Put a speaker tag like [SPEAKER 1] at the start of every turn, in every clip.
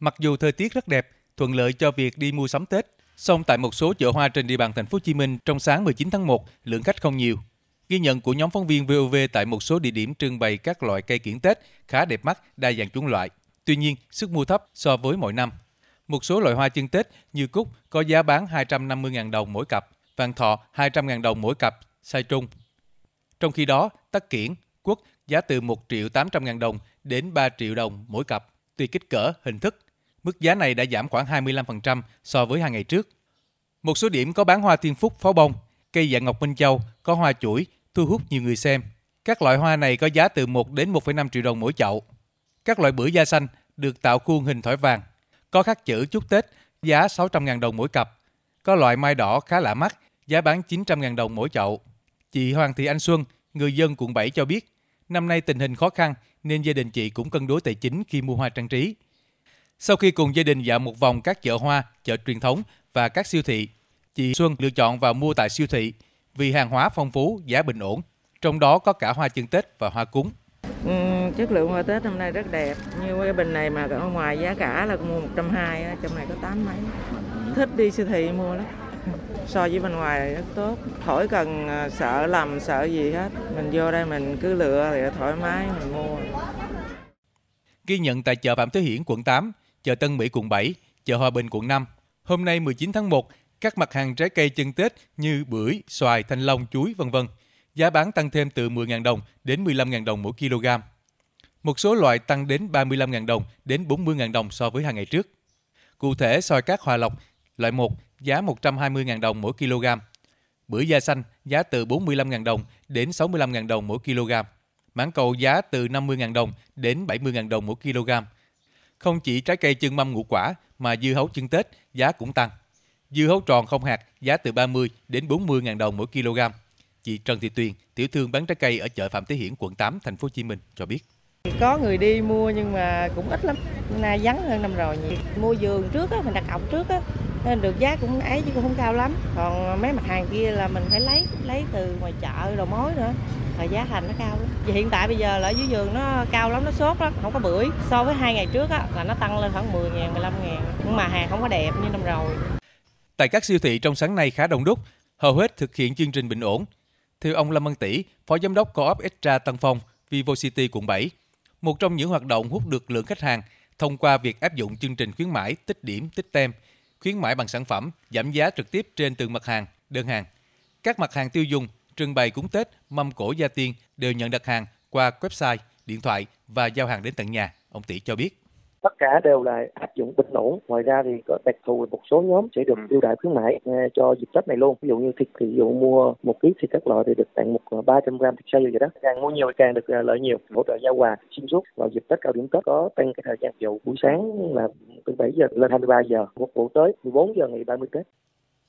[SPEAKER 1] Mặc dù thời tiết rất đẹp, thuận lợi cho việc đi mua sắm Tết, song tại một số chợ hoa trên địa bàn thành phố Hồ Chí Minh trong sáng 19 tháng 1, lượng khách không nhiều. Ghi nhận của nhóm phóng viên VOV tại một số địa điểm trưng bày các loại cây kiển Tết khá đẹp mắt, đa dạng chủng loại. Tuy nhiên, sức mua thấp so với mọi năm. Một số loại hoa chân Tết như cúc có giá bán 250.000 đồng mỗi cặp, vàng thọ 200.000 đồng mỗi cặp, sai trung. Trong khi đó, tắc kiển, quất giá từ 1 triệu 800 ngàn đồng đến 3 triệu đồng mỗi cặp, tùy kích cỡ, hình thức. Mức giá này đã giảm khoảng 25% so với hai ngày trước. Một số điểm có bán hoa thiên phúc, pháo bông, cây dạng ngọc Minh Châu, có hoa chuỗi, thu hút nhiều người xem. Các loại hoa này có giá từ 1 đến 1,5 triệu đồng mỗi chậu. Các loại bưởi da xanh được tạo khuôn hình thỏi vàng, có khắc chữ chúc Tết, giá 600.000 đồng mỗi cặp. Có loại mai đỏ khá lạ mắt, giá bán 900.000 đồng mỗi chậu. Chị Hoàng Thị Anh Xuân, người dân quận 7 cho biết, năm nay tình hình khó khăn nên gia đình chị cũng cân đối tài chính khi mua hoa trang trí. Sau khi cùng gia đình dạo một vòng các chợ hoa, chợ truyền thống và các siêu thị, chị Xuân lựa chọn vào mua tại siêu thị vì hàng hóa phong phú, giá bình ổn. Trong đó có cả hoa chân Tết và hoa cúng.
[SPEAKER 2] Ừ, chất lượng hoa Tết năm nay rất đẹp. Như cái bình này mà ở ngoài giá cả là mua 120, trong này có 8 mấy. Thích đi siêu thị mua lắm. So với bên ngoài rất tốt. Khỏi cần à, sợ lầm, sợ gì hết. Mình vô đây mình cứ lựa thì thoải mái mình mua.
[SPEAKER 1] Ghi nhận tại chợ Phạm Thế Hiển quận 8, chợ Tân Mỹ quận 7, chợ Hòa Bình quận 5. Hôm nay 19 tháng 1, các mặt hàng trái cây chân Tết như bưởi, xoài, thanh long, chuối vân vân giá bán tăng thêm từ 10.000 đồng đến 15.000 đồng mỗi kg. Một số loại tăng đến 35.000 đồng đến 40.000 đồng so với hàng ngày trước. Cụ thể, xoài cát hòa lộc loại 1 giá 120.000 đồng mỗi kg. Bưởi da xanh giá từ 45.000 đồng đến 65.000 đồng mỗi kg. Mãng cầu giá từ 50.000 đồng đến 70.000 đồng mỗi kg. Không chỉ trái cây chân mâm ngũ quả mà dưa hấu chân Tết giá cũng tăng. Dưa hấu tròn không hạt giá từ 30 đến 40.000 đồng mỗi kg. Chị Trần Thị Tuyền, tiểu thương bán trái cây ở chợ Phạm Thế Hiển, quận 8, thành phố Hồ Chí Minh cho biết.
[SPEAKER 2] Có người đi mua nhưng mà cũng ít lắm. Nay vắng hơn năm rồi. Mua vườn trước á, mình đặt cọc trước á, nên được giá cũng ấy chứ cũng không cao lắm. Còn mấy mặt hàng kia là mình phải lấy lấy từ ngoài chợ đầu mối nữa là giá thành nó cao lắm. Vì hiện tại bây giờ là ở dưới vườn nó cao lắm, nó sốt lắm, không có bưởi. So với hai ngày trước á, là nó tăng lên khoảng 10 ngàn, 15 ngàn. Nhưng mà hàng không có đẹp như năm rồi.
[SPEAKER 1] Tại các siêu thị trong sáng nay khá đông đúc, hầu hết thực hiện chương trình bình ổn, theo ông Lâm Văn Tỷ, Phó Giám đốc Co-op Extra Tân Phong, Vivo City quận 7, một trong những hoạt động hút được lượng khách hàng thông qua việc áp dụng chương trình khuyến mãi tích điểm tích tem, khuyến mãi bằng sản phẩm, giảm giá trực tiếp trên từng mặt hàng, đơn hàng. Các mặt hàng tiêu dùng, trưng bày cúng Tết, mâm cổ gia tiên đều nhận đặt hàng qua website, điện thoại và giao hàng đến tận nhà, ông Tỷ cho biết.
[SPEAKER 3] Tất cả đều là áp dụng bình ổn. Ngoài ra thì có đặc thù một số nhóm sẽ được ưu đãi khuyến mãi à, cho dịp tết này luôn. Ví dụ như thịt thì ví dụ mua một ký thịt các loại thì được tặng một 300 gram thịt xay vậy đó. Càng mua nhiều càng được à, lợi nhiều hỗ trợ giao quà xuyên suốt. Vào dịp tết cao điểm tết có tăng cái thời gian dụ buổi sáng là từ 7 giờ lên 23 giờ phục vụ tới 14 giờ ngày 30 tết.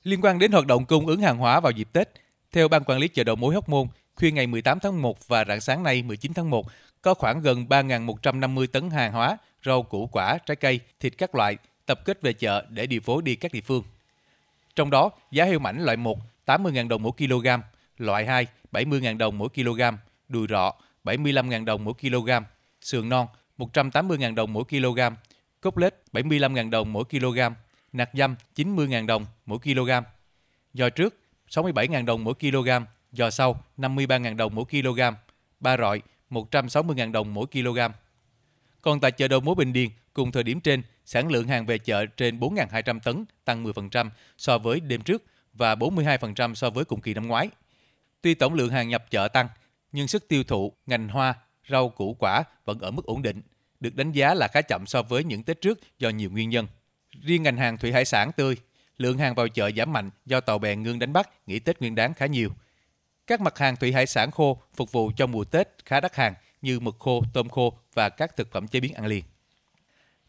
[SPEAKER 1] Liên quan đến hoạt động cung ứng hàng hóa vào dịp tết theo ban quản lý chợ đầu mối Hóc Môn khuya ngày 18 tháng 1 và rạng sáng nay 19 tháng 1 có khoảng gần 3.150 tấn hàng hóa rau củ quả, trái cây, thịt các loại tập kết về chợ để điều phối đi các địa phương. Trong đó, giá heo mảnh loại 1 80.000 đồng mỗi kg, loại 2 70.000 đồng mỗi kg, đùi rọ 75.000 đồng mỗi kg, sườn non 180.000 đồng mỗi kg, cốt lết 75.000 đồng mỗi kg, nạc dăm 90.000 đồng mỗi kg, Do trước 67.000 đồng mỗi kg, giò sau 53.000 đồng mỗi kg, ba rọi 160.000 đồng mỗi kg. Còn tại chợ đầu mối Bình Điền, cùng thời điểm trên, sản lượng hàng về chợ trên 4.200 tấn, tăng 10% so với đêm trước và 42% so với cùng kỳ năm ngoái. Tuy tổng lượng hàng nhập chợ tăng, nhưng sức tiêu thụ ngành hoa, rau củ quả vẫn ở mức ổn định, được đánh giá là khá chậm so với những Tết trước do nhiều nguyên nhân. Riêng ngành hàng thủy hải sản tươi, lượng hàng vào chợ giảm mạnh do tàu bè ngưng đánh bắt nghỉ Tết Nguyên đán khá nhiều. Các mặt hàng thủy hải sản khô phục vụ cho mùa Tết khá đắt hàng như mực khô, tôm khô và các thực phẩm chế biến ăn liền.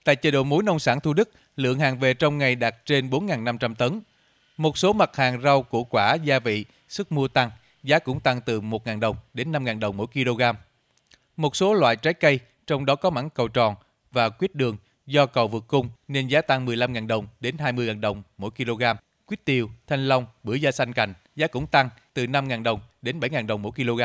[SPEAKER 1] Tại chợ đầu mối nông sản Thu Đức, lượng hàng về trong ngày đạt trên 4.500 tấn. Một số mặt hàng rau, củ quả, gia vị, sức mua tăng, giá cũng tăng từ 1.000 đồng đến 5.000 đồng mỗi kg. Một số loại trái cây, trong đó có mãng cầu tròn và quýt đường, do cầu vượt cung nên giá tăng 15.000 đồng đến 20.000 đồng mỗi kg. Quýt tiêu, thanh long, bưởi da xanh cành, giá cũng tăng từ 5.000 đồng đến 7.000 đồng mỗi kg.